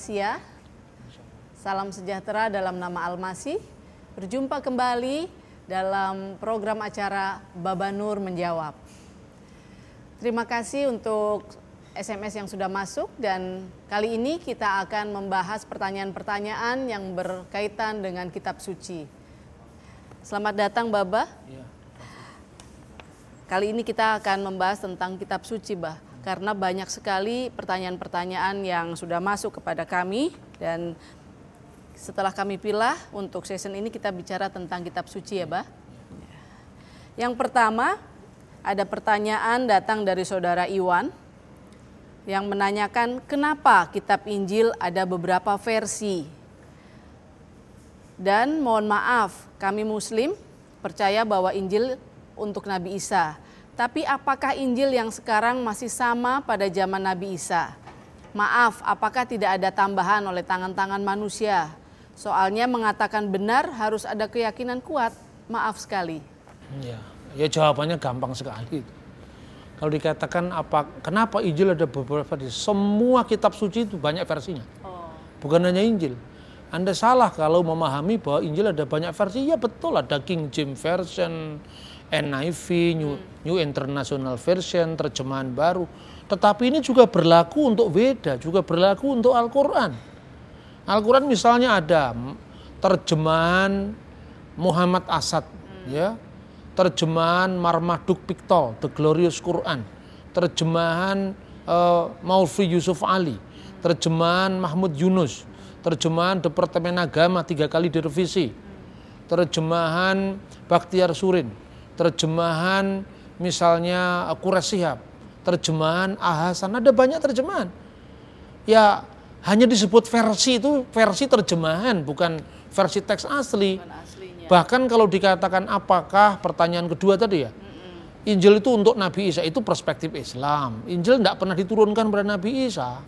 Hamasya. Salam sejahtera dalam nama Almasih. Berjumpa kembali dalam program acara Baba Nur Menjawab. Terima kasih untuk SMS yang sudah masuk dan kali ini kita akan membahas pertanyaan-pertanyaan yang berkaitan dengan kitab suci. Selamat datang Baba. Iya. Kali ini kita akan membahas tentang kitab suci, Bah. Karena banyak sekali pertanyaan-pertanyaan yang sudah masuk kepada kami dan setelah kami pilih untuk season ini kita bicara tentang kitab suci ya, Bah. Yang pertama, ada pertanyaan datang dari saudara Iwan yang menanyakan kenapa kitab Injil ada beberapa versi. Dan mohon maaf, kami muslim percaya bahwa Injil untuk Nabi Isa. Tapi apakah Injil yang sekarang masih sama pada zaman Nabi Isa? Maaf, apakah tidak ada tambahan oleh tangan-tangan manusia? Soalnya mengatakan benar harus ada keyakinan kuat. Maaf sekali. Ya, ya jawabannya gampang sekali. Kalau dikatakan apa, kenapa Injil ada beberapa versi? Semua kitab suci itu banyak versinya. Bukan hanya Injil. Anda salah kalau memahami bahwa Injil ada banyak versi. Ya betul, ada King James Version, NIV, New, New International Version, terjemahan baru. Tetapi ini juga berlaku untuk Weda, juga berlaku untuk Al-Quran. Al-Quran misalnya ada terjemahan Muhammad Asad, ya, terjemahan Marmaduk Piktol, The Glorious Quran, terjemahan uh, Maulvi Yusuf Ali, terjemahan Mahmud Yunus, terjemahan Departemen Agama tiga kali direvisi, terjemahan Baktiar Surin, terjemahan misalnya Kures Sihab, terjemahan Ahasan, ada banyak terjemahan. Ya hanya disebut versi itu versi terjemahan, bukan versi teks asli. Bahkan kalau dikatakan apakah pertanyaan kedua tadi ya, Injil itu untuk Nabi Isa itu perspektif Islam. Injil tidak pernah diturunkan pada Nabi Isa.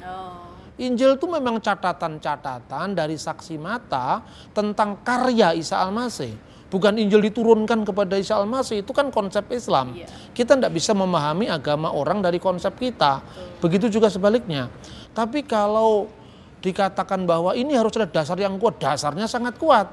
Injil itu memang catatan-catatan dari saksi mata tentang karya Isa Al-Masih. Bukan Injil diturunkan kepada Isa Al-Masih, itu kan konsep Islam. Kita tidak bisa memahami agama orang dari konsep kita. Begitu juga sebaliknya. Tapi kalau dikatakan bahwa ini harus ada dasar yang kuat, dasarnya sangat kuat.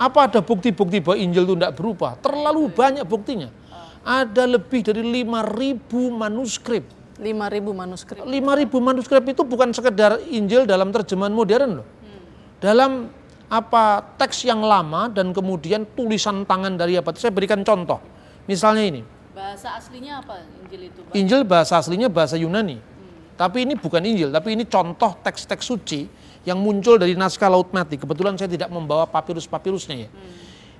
Apa ada bukti-bukti bahwa Injil itu tidak berubah? Terlalu banyak buktinya. Ada lebih dari 5.000 manuskrip 5.000 manuskrip. 5.000 manuskrip itu bukan sekedar Injil dalam terjemahan modern loh. Dalam apa teks yang lama dan kemudian tulisan tangan dari apa? Saya berikan contoh. Misalnya ini. Bahasa aslinya apa Injil itu? Pak? Injil bahasa aslinya bahasa Yunani. Tapi ini bukan Injil, tapi ini contoh teks-teks suci yang muncul dari naskah Laut Mati. Kebetulan saya tidak membawa papirus-papirusnya ya.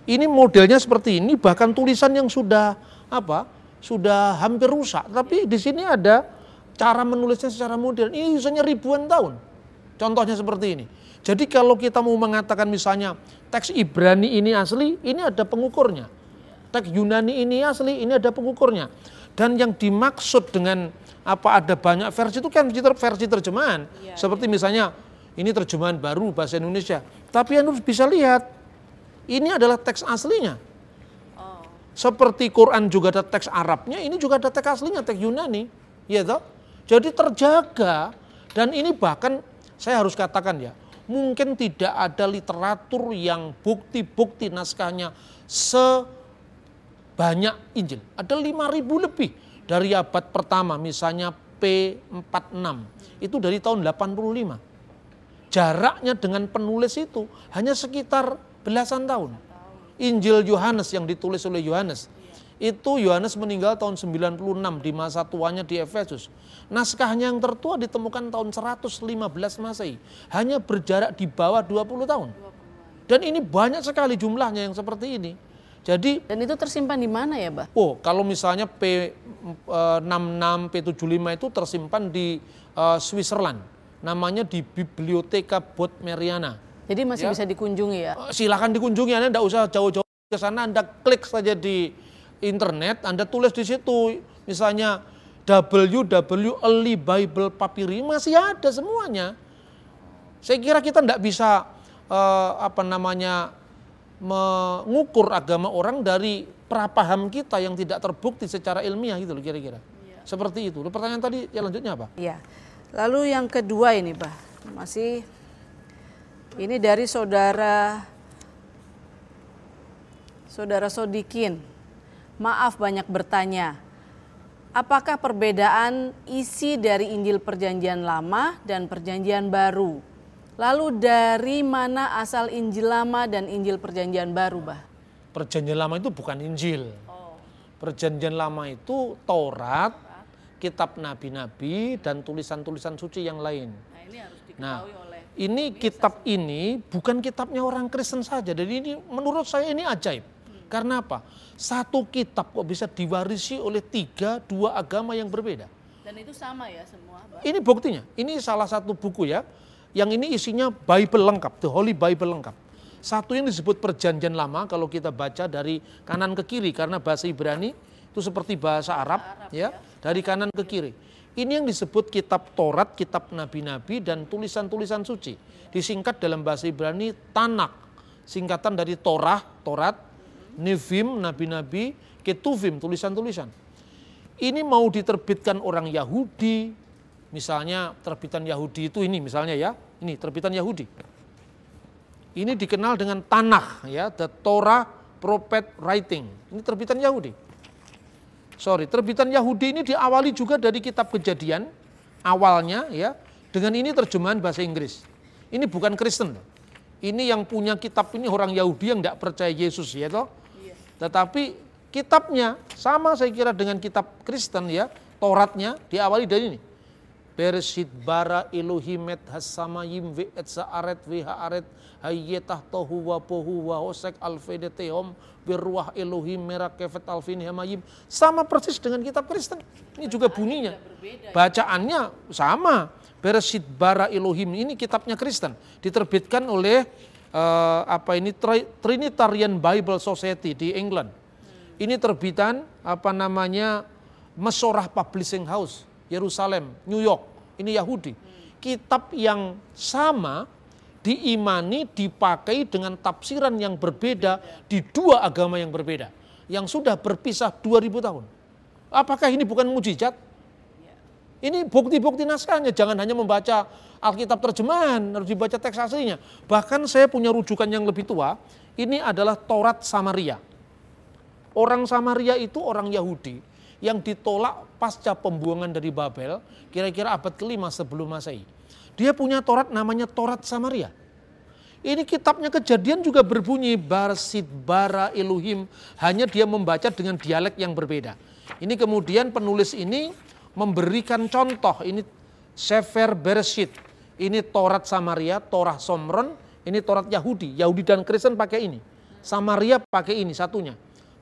Ini modelnya seperti ini, bahkan tulisan yang sudah apa? Sudah hampir rusak. Tapi di sini ada cara menulisnya secara modern. Ini usahanya ribuan tahun. Contohnya seperti ini. Jadi kalau kita mau mengatakan misalnya teks Ibrani ini asli, ini ada pengukurnya. Teks Yunani ini asli, ini ada pengukurnya. Dan yang dimaksud dengan apa ada banyak versi itu kan versi terjemahan. Seperti misalnya ini terjemahan baru bahasa Indonesia. Tapi Anda harus bisa lihat, ini adalah teks aslinya. Seperti Quran juga ada teks Arabnya, ini juga ada teks aslinya, teks Yunani. Ya toh? Jadi terjaga dan ini bahkan saya harus katakan ya, mungkin tidak ada literatur yang bukti-bukti naskahnya sebanyak Injil. Ada 5000 lebih dari abad pertama misalnya P46 itu dari tahun 85. Jaraknya dengan penulis itu hanya sekitar belasan tahun. Injil Yohanes yang ditulis oleh Yohanes. Itu Yohanes meninggal tahun 96 di masa tuanya di Efesus. Naskahnya yang tertua ditemukan tahun 115 Masehi. Hanya berjarak di bawah 20 tahun. Dan ini banyak sekali jumlahnya yang seperti ini. Jadi Dan itu tersimpan di mana ya, Bah? Oh, kalau misalnya P66, P75 itu tersimpan di uh, Switzerland. Namanya di Biblioteca Bodmeriana. Jadi masih Ya. bisa dikunjungi ya? Eh, Silakan dikunjungi, Anda tidak usah jauh-jauh ke sana, Anda klik saja di internet, Anda tulis di situ, misalnya www Early Bible Papyri, masih ada semuanya. Saya kira kita tidak bisa eh, apa namanya mengukur agama orang dari prapaham kita yang tidak terbukti secara ilmiah gitu loh kira-kira. Seperti itu. Pertanyaan tadi yang lanjutnya apa? Iya. Lalu yang kedua ini, Bah. Masih ini dari saudara Saudara Sodikin. Maaf banyak bertanya. Apakah perbedaan isi dari Injil Perjanjian Lama dan Perjanjian Baru? Lalu dari mana asal Injil Lama dan Injil Perjanjian Baru, Bah? Perjanjian Lama itu bukan Injil. Perjanjian Lama itu Taurat, kitab nabi-nabi dan tulisan-tulisan suci yang lain. Nah, ini harus diketahui Nah, oleh ini kitab ini bukan kitabnya orang Kristen saja. Jadi ini menurut saya ini ajaib. Karena apa? Satu kitab kok bisa diwarisi oleh tiga, dua agama yang berbeda. dan itu sama ya semua. Ini buktinya. Ini salah satu buku ya. Yang ini isinya Bible lengkap, The Holy Bible lengkap. Satu yang disebut perjanjian lama kalau kita baca dari kanan ke kiri karena bahasa Ibrani itu seperti bahasa Arab, ya, dari kanan ke kiri. Ini yang disebut kitab Taurat, kitab nabi-nabi dan tulisan-tulisan suci. Disingkat dalam bahasa Ibrani Tanak, singkatan dari Torah, Taurat, Nevim, nabi-nabi, Ketuvim, tulisan-tulisan. Ini mau diterbitkan orang Yahudi, misalnya terbitan Yahudi itu ini misalnya ya, ini terbitan Yahudi. Ini dikenal dengan Tanakh ya, the Torah Prophet Writing. Ini terbitan Yahudi. Sorry, terbitan Yahudi ini diawali juga dari kitab Kejadian awalnya ya, dengan ini terjemahan bahasa Inggris. Ini bukan Kristen. Ini yang punya kitab ini orang Yahudi yang tidak percaya Yesus ya toh. Tetapi kitabnya sama saya kira dengan kitab Kristen ya, Tauratnya diawali dari ini. Bereshit bara Elohim et hasamayim ve et saaret ve haaret hayyetah tohu wa pohu wa hosek alfedetehom berruah Elohim merah kefet alfin hamayim. Sama persis dengan kitab Kristen. Ini juga bunyinya. Bacaannya sama. Bereshit bara Elohim ini kitabnya Kristen. Diterbitkan oleh eh, apa ini Tri- Trinitarian Bible Society di England. Ini terbitan apa namanya Mesorah Publishing House Yerusalem, New York. Ini Yahudi. Kitab yang sama diimani dipakai dengan tafsiran yang berbeda di dua agama yang berbeda yang sudah berpisah 2000 tahun. Apakah ini bukan mujizat? Ini bukti-bukti naskahnya, jangan hanya membaca Alkitab terjemahan, harus dibaca teks aslinya. Bahkan saya punya rujukan yang lebih tua, ini adalah Taurat Samaria. Orang Samaria itu orang Yahudi yang ditolak pasca pembuangan dari Babel, kira-kira abad kelima sebelum Masehi. Dia punya Taurat namanya Taurat Samaria. Ini kitabnya kejadian juga berbunyi Barsid Bara Elohim, hanya dia membaca dengan dialek yang berbeda. Ini kemudian penulis ini memberikan contoh, ini Sefer Bereshit, ini Taurat Samaria, Torah Somron, ini Taurat Yahudi, Yahudi dan Kristen pakai ini. Samaria pakai ini satunya.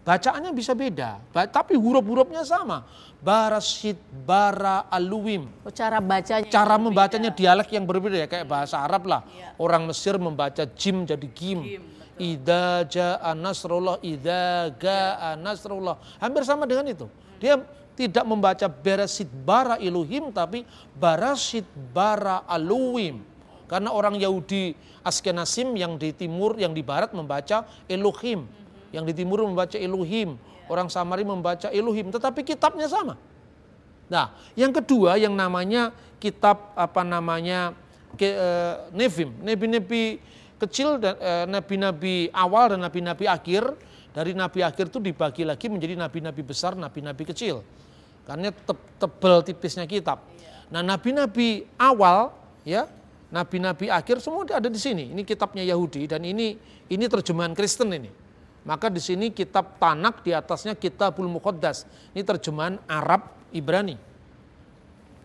Bacaannya bisa beda, tapi huruf-hurufnya sama. Barasit, bara, aluwim. Oh, cara bacanya. Cara membacanya dialek yang berbeda ya, kayak bahasa Arab lah. Orang Mesir membaca jim jadi gim. Ida ja'a nasrullah, ida ga'a nasrullah. Hampir sama dengan itu. Dia tidak membaca berasit bara iluhim, tapi barasit bara aluwim. Karena orang Yahudi Askenazim yang di timur, yang di barat membaca Elohim. Yang di timur membaca Elohim. Orang Samari membaca Elohim. Tetapi kitabnya sama. Nah, yang kedua yang namanya kitab apa namanya ke, eh, Nevim, nabi-nabi kecil dan eh, nabi-nabi awal dan nabi-nabi akhir. Dari nabi akhir itu dibagi lagi menjadi nabi-nabi besar, nabi-nabi kecil. Karena te- tebel tipisnya kitab. Nah, nabi-nabi awal ya, nabi-nabi akhir semua ada di sini. Ini kitabnya Yahudi dan ini ini terjemahan Kristen ini. Maka di sini kitab Tanak di atasnya Kitabul Muqaddas. Ini terjemahan Arab Ibrani.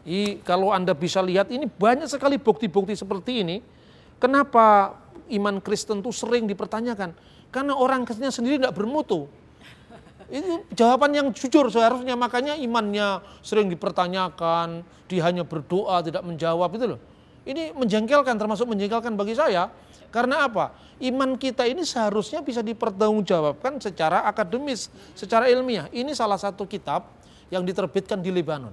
I, kalau Anda bisa lihat ini banyak sekali bukti-bukti seperti ini. Kenapa iman Kristen itu sering dipertanyakan? Karena orang Kristennya sendiri tidak bermutu. Itu jawaban yang jujur seharusnya makanya imannya sering dipertanyakan, dia hanya berdoa tidak menjawab itu loh. Ini menjengkelkan termasuk menjengkelkan bagi saya. Karena apa? Iman kita ini seharusnya bisa dipertanggungjawabkan secara akademis, secara ilmiah. Ini salah satu kitab yang diterbitkan di Lebanon.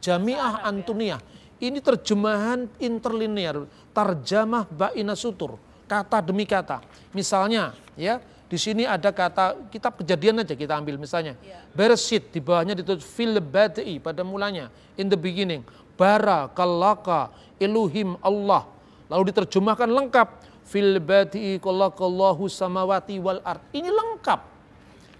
Jamiah Antuniyah. Ini terjemahan interlinear, tarjamah ba'ina sutur, kata demi kata. Misalnya, ya, di sini ada kata kitab kejadian aja kita ambil misalnya. Bereshit di bawahnya ditulis fil bada'i pada mulanya in the beginning. Bara kalaka Elohim Allah Lalu diterjemahkan lengkap. Fil badi'i khalaqallahu samawati wal ard. Ini lengkap.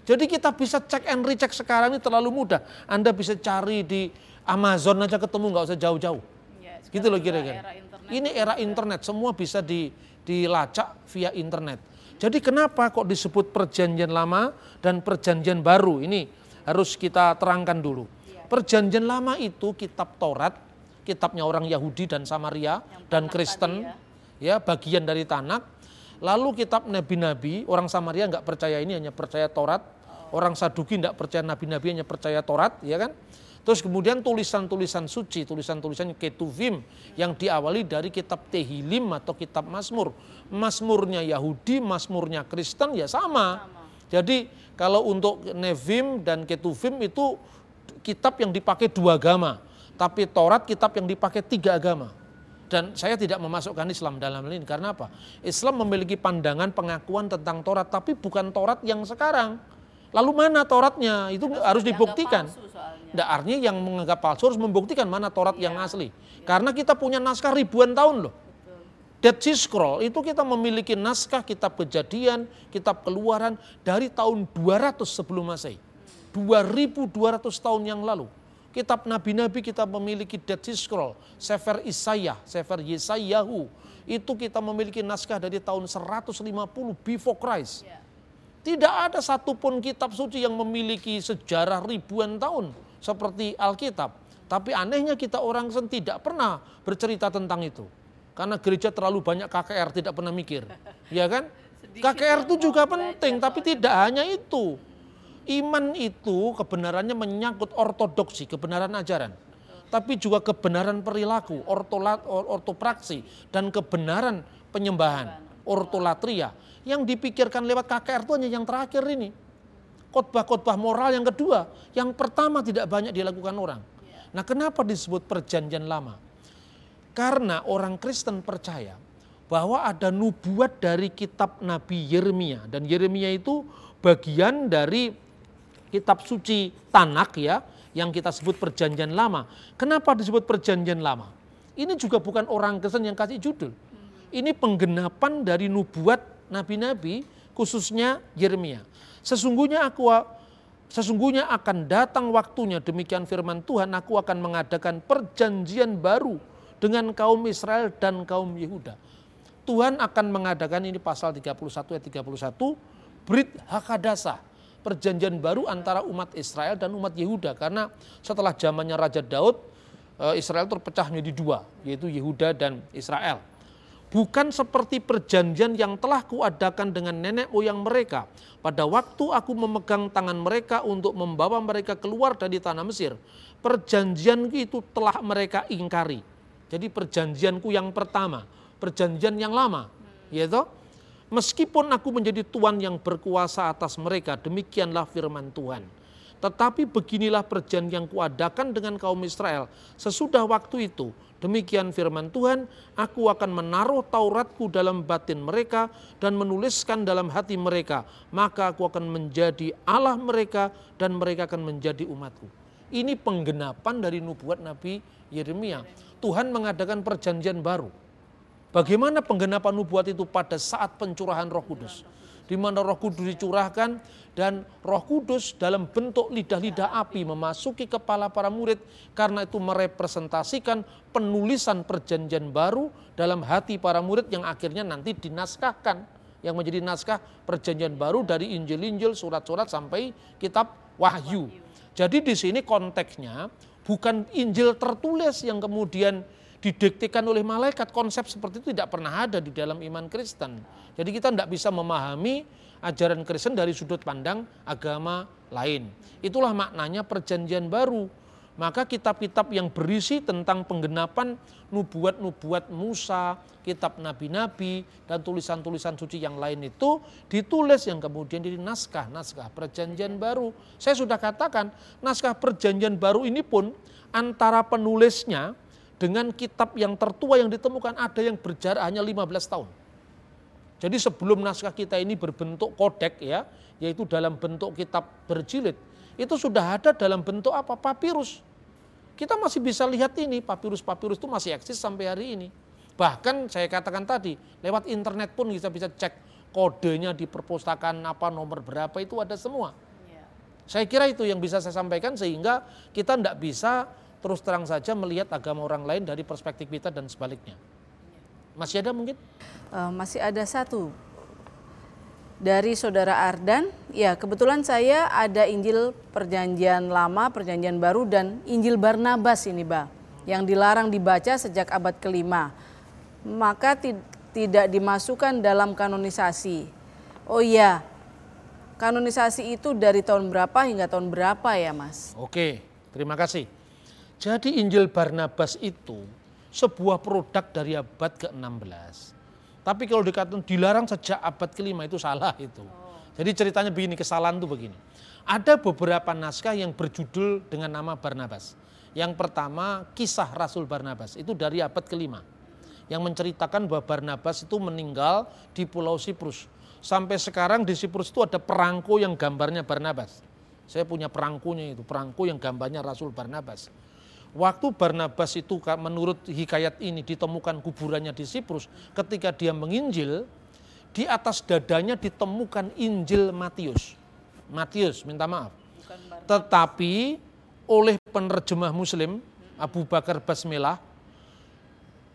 Jadi kita bisa cek and recheck sekarang ini terlalu mudah. Anda bisa cari di Amazon aja ketemu nggak usah jauh-jauh. Ya, gitu loh kira-kira. Ini era internet, semua bisa di, dilacak via internet. Jadi kenapa kok disebut perjanjian lama dan perjanjian baru? Ini harus kita terangkan dulu. Iya. Perjanjian lama itu kitab Taurat, kitabnya orang Yahudi dan Samaria dan Kristen, ya. ya bagian dari Tanak. Lalu kitab nabi-nabi, orang Samaria nggak percaya ini hanya percaya Taurat, oh. orang Saduki nggak percaya nabi-nabi hanya percaya Taurat, ya kan? Terus kemudian tulisan-tulisan suci, tulisan-tulisan Ketuvim yang diawali dari kitab Tehilim atau kitab Mazmur. Mazmurnya Yahudi, Mazmurnya Kristen ya sama. sama. Jadi kalau untuk Nevim dan Ketuvim itu kitab yang dipakai dua agama. Tapi Taurat kitab yang dipakai tiga agama. Dan saya tidak memasukkan Islam dalam hal ini. Karena apa? Islam memiliki pandangan pengakuan tentang Taurat. Tapi bukan Taurat yang sekarang. Lalu mana Tauratnya? Itu harus, harus dibuktikan. Tidak artinya yang menganggap palsu harus membuktikan mana Taurat ya. yang asli. Ya. Karena kita punya naskah ribuan tahun loh. Dead Sea Scroll itu kita memiliki naskah kitab kejadian, kitab keluaran dari tahun 200 sebelum Masehi. 2200 tahun yang lalu. Kitab nabi-nabi kita memiliki Dead Sea Scroll, Sefer Isaiah, Sefer Yesayahu. Itu kita memiliki naskah dari tahun 150 before Christ. Ya. Tidak ada satupun kitab suci yang memiliki sejarah ribuan tahun seperti Alkitab. Tapi anehnya kita orang Kristen tidak pernah bercerita tentang itu. Karena gereja terlalu banyak KKR tidak pernah mikir. Ya kan? KKR itu juga penting tapi tidak hanya itu. Iman itu kebenarannya menyangkut ortodoksi, kebenaran ajaran. Tapi juga kebenaran perilaku, ortolat, ortopraksi, dan kebenaran penyembahan, ortolatria yang dipikirkan lewat KKR itu hanya yang terakhir ini. Khotbah-khotbah moral yang kedua, yang pertama tidak banyak dilakukan orang. Nah, kenapa disebut perjanjian lama? Karena orang Kristen percaya bahwa ada nubuat dari kitab Nabi Yeremia dan Yeremia itu bagian dari kitab suci Tanak ya yang kita sebut perjanjian lama. Kenapa disebut perjanjian lama? Ini juga bukan orang Kristen yang kasih judul. Ini penggenapan dari nubuat nabi-nabi khususnya Yeremia. Sesungguhnya aku sesungguhnya akan datang waktunya demikian firman Tuhan aku akan mengadakan perjanjian baru dengan kaum Israel dan kaum Yehuda. Tuhan akan mengadakan ini pasal 31 ayat 31 Brit Hakadasa perjanjian baru antara umat Israel dan umat Yehuda karena setelah zamannya Raja Daud eh, Israel terpecah menjadi dua yaitu Yehuda dan Israel bukan seperti perjanjian yang telah kuadakan dengan nenek moyang mereka pada waktu aku memegang tangan mereka untuk membawa mereka keluar dari tanah Mesir. Perjanjian itu telah mereka ingkari. Jadi perjanjianku yang pertama, perjanjian yang lama, yaitu meskipun aku menjadi tuan yang berkuasa atas mereka, demikianlah firman Tuhan. Tetapi beginilah perjanjian yang kuadakan dengan kaum Israel sesudah waktu itu Demikian firman Tuhan, aku akan menaruh Tauratku dalam batin mereka dan menuliskan dalam hati mereka. Maka aku akan menjadi Allah mereka dan mereka akan menjadi umatku. Ini penggenapan dari nubuat Nabi Yeremia. Tuhan mengadakan perjanjian baru. Bagaimana penggenapan nubuat itu pada saat pencurahan roh kudus di mana Roh Kudus dicurahkan dan Roh Kudus dalam bentuk lidah-lidah api memasuki kepala para murid karena itu merepresentasikan penulisan perjanjian baru dalam hati para murid yang akhirnya nanti dinaskahkan yang menjadi naskah perjanjian baru dari Injil-Injil, surat-surat sampai kitab Wahyu. Jadi di sini konteksnya bukan Injil tertulis yang kemudian didiktikan oleh malaikat. Konsep seperti itu tidak pernah ada di dalam iman Kristen. Jadi kita tidak bisa memahami ajaran Kristen dari sudut pandang agama lain. Itulah maknanya perjanjian baru. Maka kitab-kitab yang berisi tentang penggenapan nubuat-nubuat Musa, kitab nabi-nabi, dan tulisan-tulisan suci yang lain itu ditulis yang kemudian jadi naskah-naskah perjanjian baru. Saya sudah katakan, naskah perjanjian baru ini pun antara penulisnya dengan kitab yang tertua yang ditemukan ada yang berjarak hanya 15 tahun. Jadi sebelum naskah kita ini berbentuk kodek ya, yaitu dalam bentuk kitab berjilid, itu sudah ada dalam bentuk apa? Papirus. Kita masih bisa lihat ini, papirus-papirus itu masih eksis sampai hari ini. Bahkan saya katakan tadi, lewat internet pun kita bisa cek kodenya di perpustakaan apa nomor berapa itu ada semua. Ya. Saya kira itu yang bisa saya sampaikan sehingga kita tidak bisa terus terang saja melihat agama orang lain dari perspektif kita dan sebaliknya. Ya. Masih ada mungkin? Uh, masih ada satu dari saudara Ardan. Ya, kebetulan saya ada Injil Perjanjian Lama, Perjanjian Baru dan Injil Barnabas ini, Bah, yang dilarang dibaca sejak abad kelima maka tidak dimasukkan dalam kanonisasi. Oh iya, kanonisasi itu dari tahun berapa hingga tahun berapa ya Mas? Oke, terima kasih. Jadi Injil Barnabas itu sebuah produk dari abad ke-16. Tapi kalau dikatakan dilarang sejak abad ke-5 itu salah itu. Jadi ceritanya begini, kesalahan itu begini. Ada beberapa naskah yang berjudul dengan nama Barnabas. Yang pertama kisah Rasul Barnabas, itu dari abad ke-5 yang menceritakan bahwa Barnabas itu meninggal di Pulau Siprus. Sampai sekarang di Siprus itu ada perangko yang gambarnya Barnabas. Saya punya perangkunya itu, perangko yang gambarnya Rasul Barnabas. Waktu Barnabas itu menurut hikayat ini ditemukan kuburannya di Siprus, ketika dia menginjil, di atas dadanya ditemukan Injil Matius. Matius, minta maaf. Tetapi oleh penerjemah Muslim Abu Bakar Basmelah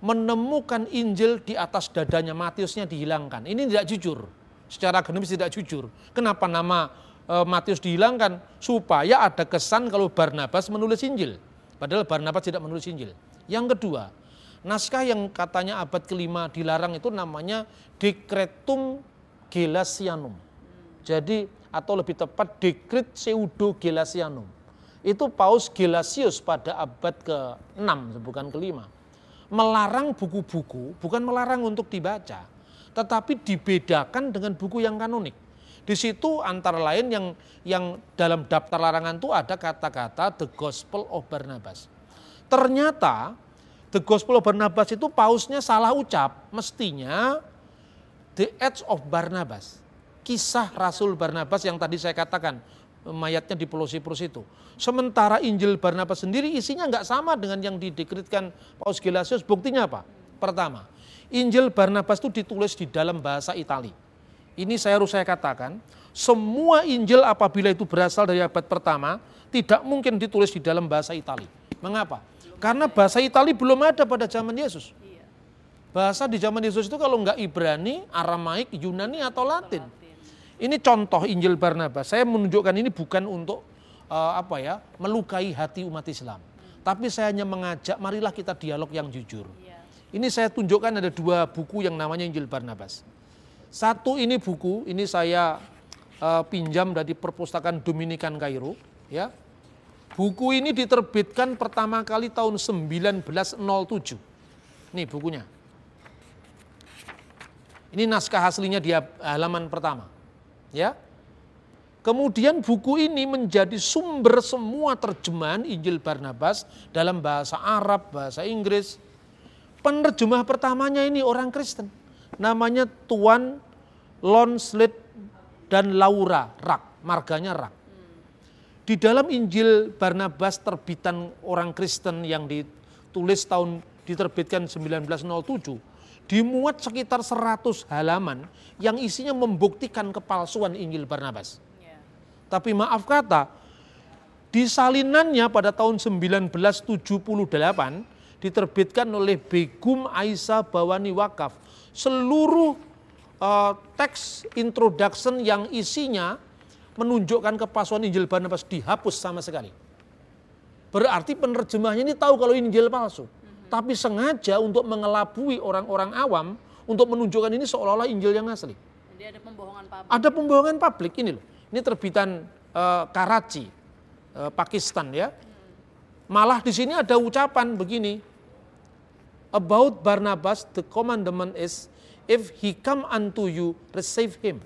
menemukan Injil di atas dadanya Matiusnya dihilangkan. Ini tidak jujur. Secara akademis tidak jujur. Kenapa nama e, Matius dihilangkan? Supaya ada kesan kalau Barnabas menulis Injil. Padahal Barnabas tidak menulis Injil. Yang kedua, naskah yang katanya abad kelima dilarang itu namanya Decretum Gelasianum. Jadi atau lebih tepat Dekret Pseudo Gelasianum. Itu Paus Gelasius pada abad ke-6 bukan kelima melarang buku-buku bukan melarang untuk dibaca, tetapi dibedakan dengan buku yang kanonik. Di situ antara lain yang yang dalam daftar larangan itu ada kata-kata The Gospel of Barnabas. Ternyata The Gospel of Barnabas itu pausnya salah ucap, mestinya The Edge of Barnabas. Kisah Rasul Barnabas yang tadi saya katakan, mayatnya di Pulau Siprus itu. Sementara Injil Barnabas sendiri isinya nggak sama dengan yang didekritkan Paus Gelasius. Buktinya apa? Pertama, Injil Barnabas itu ditulis di dalam bahasa Itali. Ini saya harus saya katakan, semua Injil apabila itu berasal dari abad pertama, tidak mungkin ditulis di dalam bahasa Itali. Mengapa? Karena bahasa Itali belum ada pada zaman Yesus. Bahasa di zaman Yesus itu kalau nggak Ibrani, Aramaik, Yunani atau Latin. Ini contoh Injil Barnabas. Saya menunjukkan ini bukan untuk uh, apa ya melukai hati umat Islam. Tapi saya hanya mengajak marilah kita dialog yang jujur. Iya. Ini saya tunjukkan ada dua buku yang namanya Injil Barnabas. Satu ini buku, ini saya uh, pinjam dari perpustakaan Dominikan Kairo. Ya, Buku ini diterbitkan pertama kali tahun 1907. Nih bukunya. Ini naskah aslinya di halaman pertama ya. Kemudian buku ini menjadi sumber semua terjemahan Injil Barnabas dalam bahasa Arab, bahasa Inggris. Penerjemah pertamanya ini orang Kristen. Namanya Tuan Lonslet dan Laura Rak, marganya Rak. Di dalam Injil Barnabas terbitan orang Kristen yang ditulis tahun diterbitkan 1907 dimuat sekitar 100 halaman yang isinya membuktikan kepalsuan Injil Barnabas. Yeah. Tapi maaf kata, di salinannya pada tahun 1978 diterbitkan oleh Begum Aisyah Bawani Wakaf seluruh uh, teks introduction yang isinya menunjukkan kepalsuan Injil Barnabas dihapus sama sekali. Berarti penerjemahnya ini tahu kalau Injil palsu tapi sengaja untuk mengelabui orang-orang awam untuk menunjukkan ini seolah-olah Injil yang asli. Jadi ada pembohongan publik. Ada pembohongan publik ini loh. Ini terbitan uh, Karachi, uh, Pakistan ya. Malah di sini ada ucapan begini. About Barnabas, the commandment is, if he come unto you, receive him.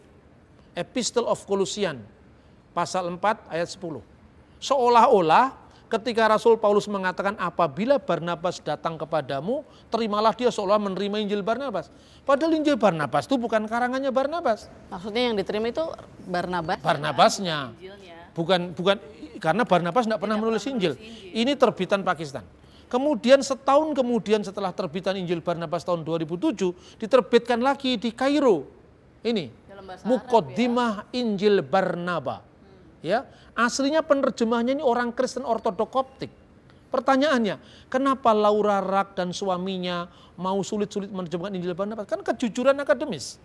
Epistle of Colossian, pasal 4 ayat 10. Seolah-olah ketika Rasul Paulus mengatakan apabila Barnabas datang kepadamu, terimalah dia seolah menerima Injil Barnabas. Padahal Injil Barnabas itu bukan karangannya Barnabas. Maksudnya yang diterima itu Barnabas. Barnabasnya. Bukan bukan karena Barnabas tidak pernah menulis Injil. Injil. Ini terbitan Pakistan. Kemudian setahun kemudian setelah terbitan Injil Barnabas tahun 2007 diterbitkan lagi di Kairo. Ini Mukodimah ya. Injil Barnaba. Hmm. Ya, aslinya penerjemahnya ini orang Kristen Ortodok Koptik. Pertanyaannya, kenapa Laura Rak dan suaminya mau sulit-sulit menerjemahkan Injil Barnabas? Kan kejujuran akademis.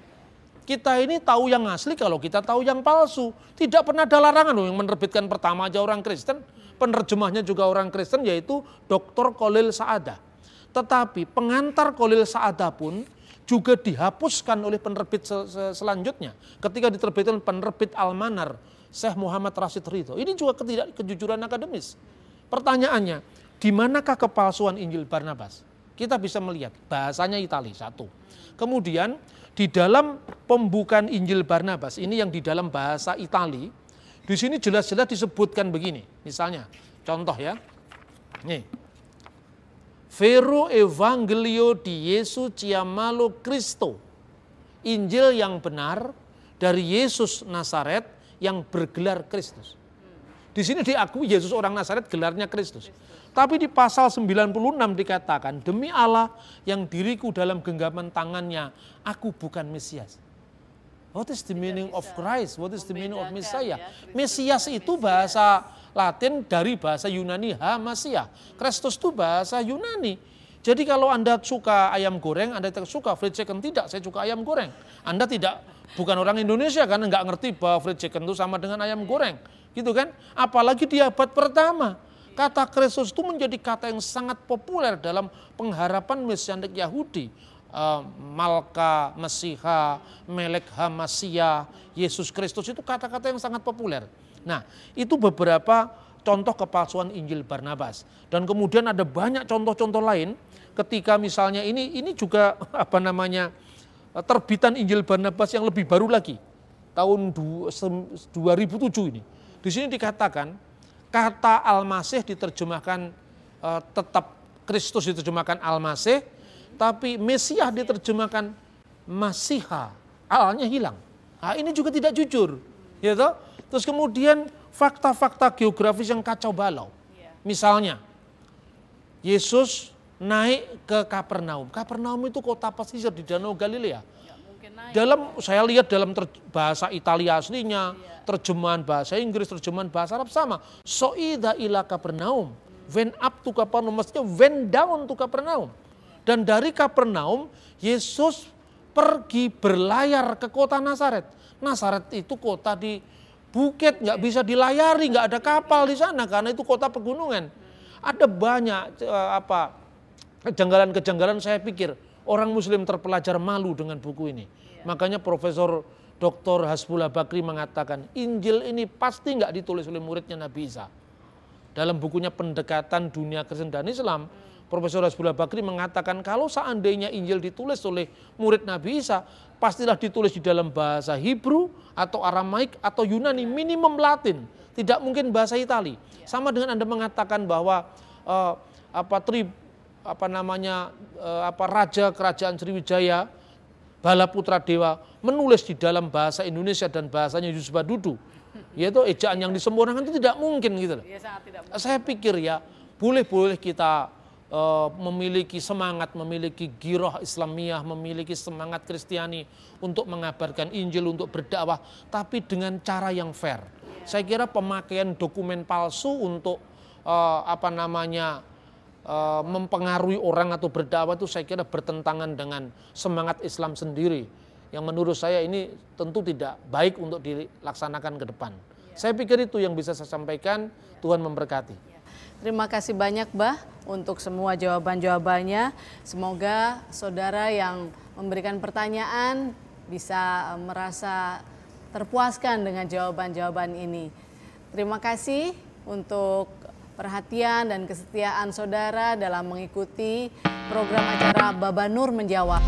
Kita ini tahu yang asli kalau kita tahu yang palsu. Tidak pernah ada larangan loh yang menerbitkan pertama aja orang Kristen. Penerjemahnya juga orang Kristen yaitu Dr. Kolil Saada. Tetapi pengantar Kolil Saada pun juga dihapuskan oleh penerbit selanjutnya. Ketika diterbitkan penerbit Almanar, Syekh Muhammad Rashid Ridho. Ini juga ketidak kejujuran akademis. Pertanyaannya, di manakah kepalsuan Injil Barnabas? Kita bisa melihat bahasanya Itali satu. Kemudian di dalam pembukaan Injil Barnabas ini yang di dalam bahasa Itali, di sini jelas-jelas disebutkan begini. Misalnya, contoh ya. Nih. Vero Evangelio di Yesus Ciamalo Cristo. Injil yang benar dari Yesus Nazaret yang bergelar Kristus. Di sini diakui Yesus orang Nazaret gelarnya Kristus. Tapi di pasal 96 dikatakan, demi Allah yang diriku dalam genggaman tangannya, aku bukan Mesias. What is the meaning of Christ? What is the meaning of Messiah? Ya, Mesias itu bahasa Latin dari bahasa Yunani Hamasia. Kristus itu bahasa Yunani. Jadi kalau Anda suka ayam goreng, Anda suka fried chicken, tidak, saya suka ayam goreng. Anda tidak, bukan orang Indonesia karena nggak ngerti bahwa fried chicken itu sama dengan ayam goreng. Gitu kan? Apalagi di abad pertama Kata Kristus itu menjadi kata yang sangat populer dalam pengharapan mesianik Yahudi. Uh, Malka, Mesiha, Melek Hamasia, Yesus Kristus itu kata-kata yang sangat populer. Nah itu beberapa contoh kepalsuan Injil Barnabas. Dan kemudian ada banyak contoh-contoh lain ketika misalnya ini ini juga apa namanya terbitan Injil Barnabas yang lebih baru lagi tahun 2007 ini. Di sini dikatakan kata Al-Masih diterjemahkan uh, tetap Kristus diterjemahkan Al-Masih, tapi Mesias diterjemahkan Masiha, alnya hilang. Nah, ini juga tidak jujur, ya toh? Terus kemudian fakta-fakta geografis yang kacau balau. Misalnya, Yesus naik ke Kapernaum. Kapernaum itu kota pesisir di Danau Galilea. Dalam saya lihat dalam ter, bahasa Italia aslinya, iya terjemahan bahasa Inggris, terjemahan bahasa Arab sama. Soida ila Kapernaum. When up to Kapernaum, maksudnya when down to Kapernaum. Dan dari Kapernaum, Yesus pergi berlayar ke kota Nazaret. Nazaret itu kota di bukit, nggak bisa dilayari, nggak ada kapal di sana karena itu kota pegunungan. Ada banyak uh, apa kejanggalan-kejanggalan saya pikir orang Muslim terpelajar malu dengan buku ini. Makanya Profesor Dr. Hasbullah Bakri mengatakan Injil ini pasti nggak ditulis oleh muridnya Nabi Isa. Dalam bukunya Pendekatan Dunia Kristen dan Islam, Profesor Hasbullah Bakri mengatakan kalau seandainya Injil ditulis oleh murid Nabi Isa, pastilah ditulis di dalam bahasa Hebrew atau Aramaik atau Yunani, minimum Latin. Tidak mungkin bahasa Itali. Sama dengan Anda mengatakan bahwa uh, apa tri apa namanya uh, apa raja kerajaan Sriwijaya Bala Putra Dewa menulis di dalam bahasa Indonesia dan bahasanya Yusuf Badudu, yaitu ejaan yang disempurnakan itu tidak mungkin gitu Ya, tidak mungkin. Saya pikir ya boleh-boleh kita uh, memiliki semangat, memiliki giroh Islamiyah, memiliki semangat Kristiani untuk mengabarkan Injil, untuk berdakwah, tapi dengan cara yang fair. Ya. Saya kira pemakaian dokumen palsu untuk uh, apa namanya Eh, mempengaruhi orang atau berdakwah itu saya kira bertentangan dengan semangat Islam sendiri yang menurut saya ini tentu tidak baik untuk dilaksanakan ke depan. Ya. Saya pikir itu yang bisa saya sampaikan. Ya. Tuhan memberkati. Ya. Terima kasih banyak, Bah, untuk semua jawaban-jawabannya. Semoga saudara yang memberikan pertanyaan bisa eh, merasa terpuaskan dengan jawaban-jawaban ini. Terima kasih untuk perhatian dan kesetiaan saudara dalam mengikuti program acara Baba Nur Menjawab.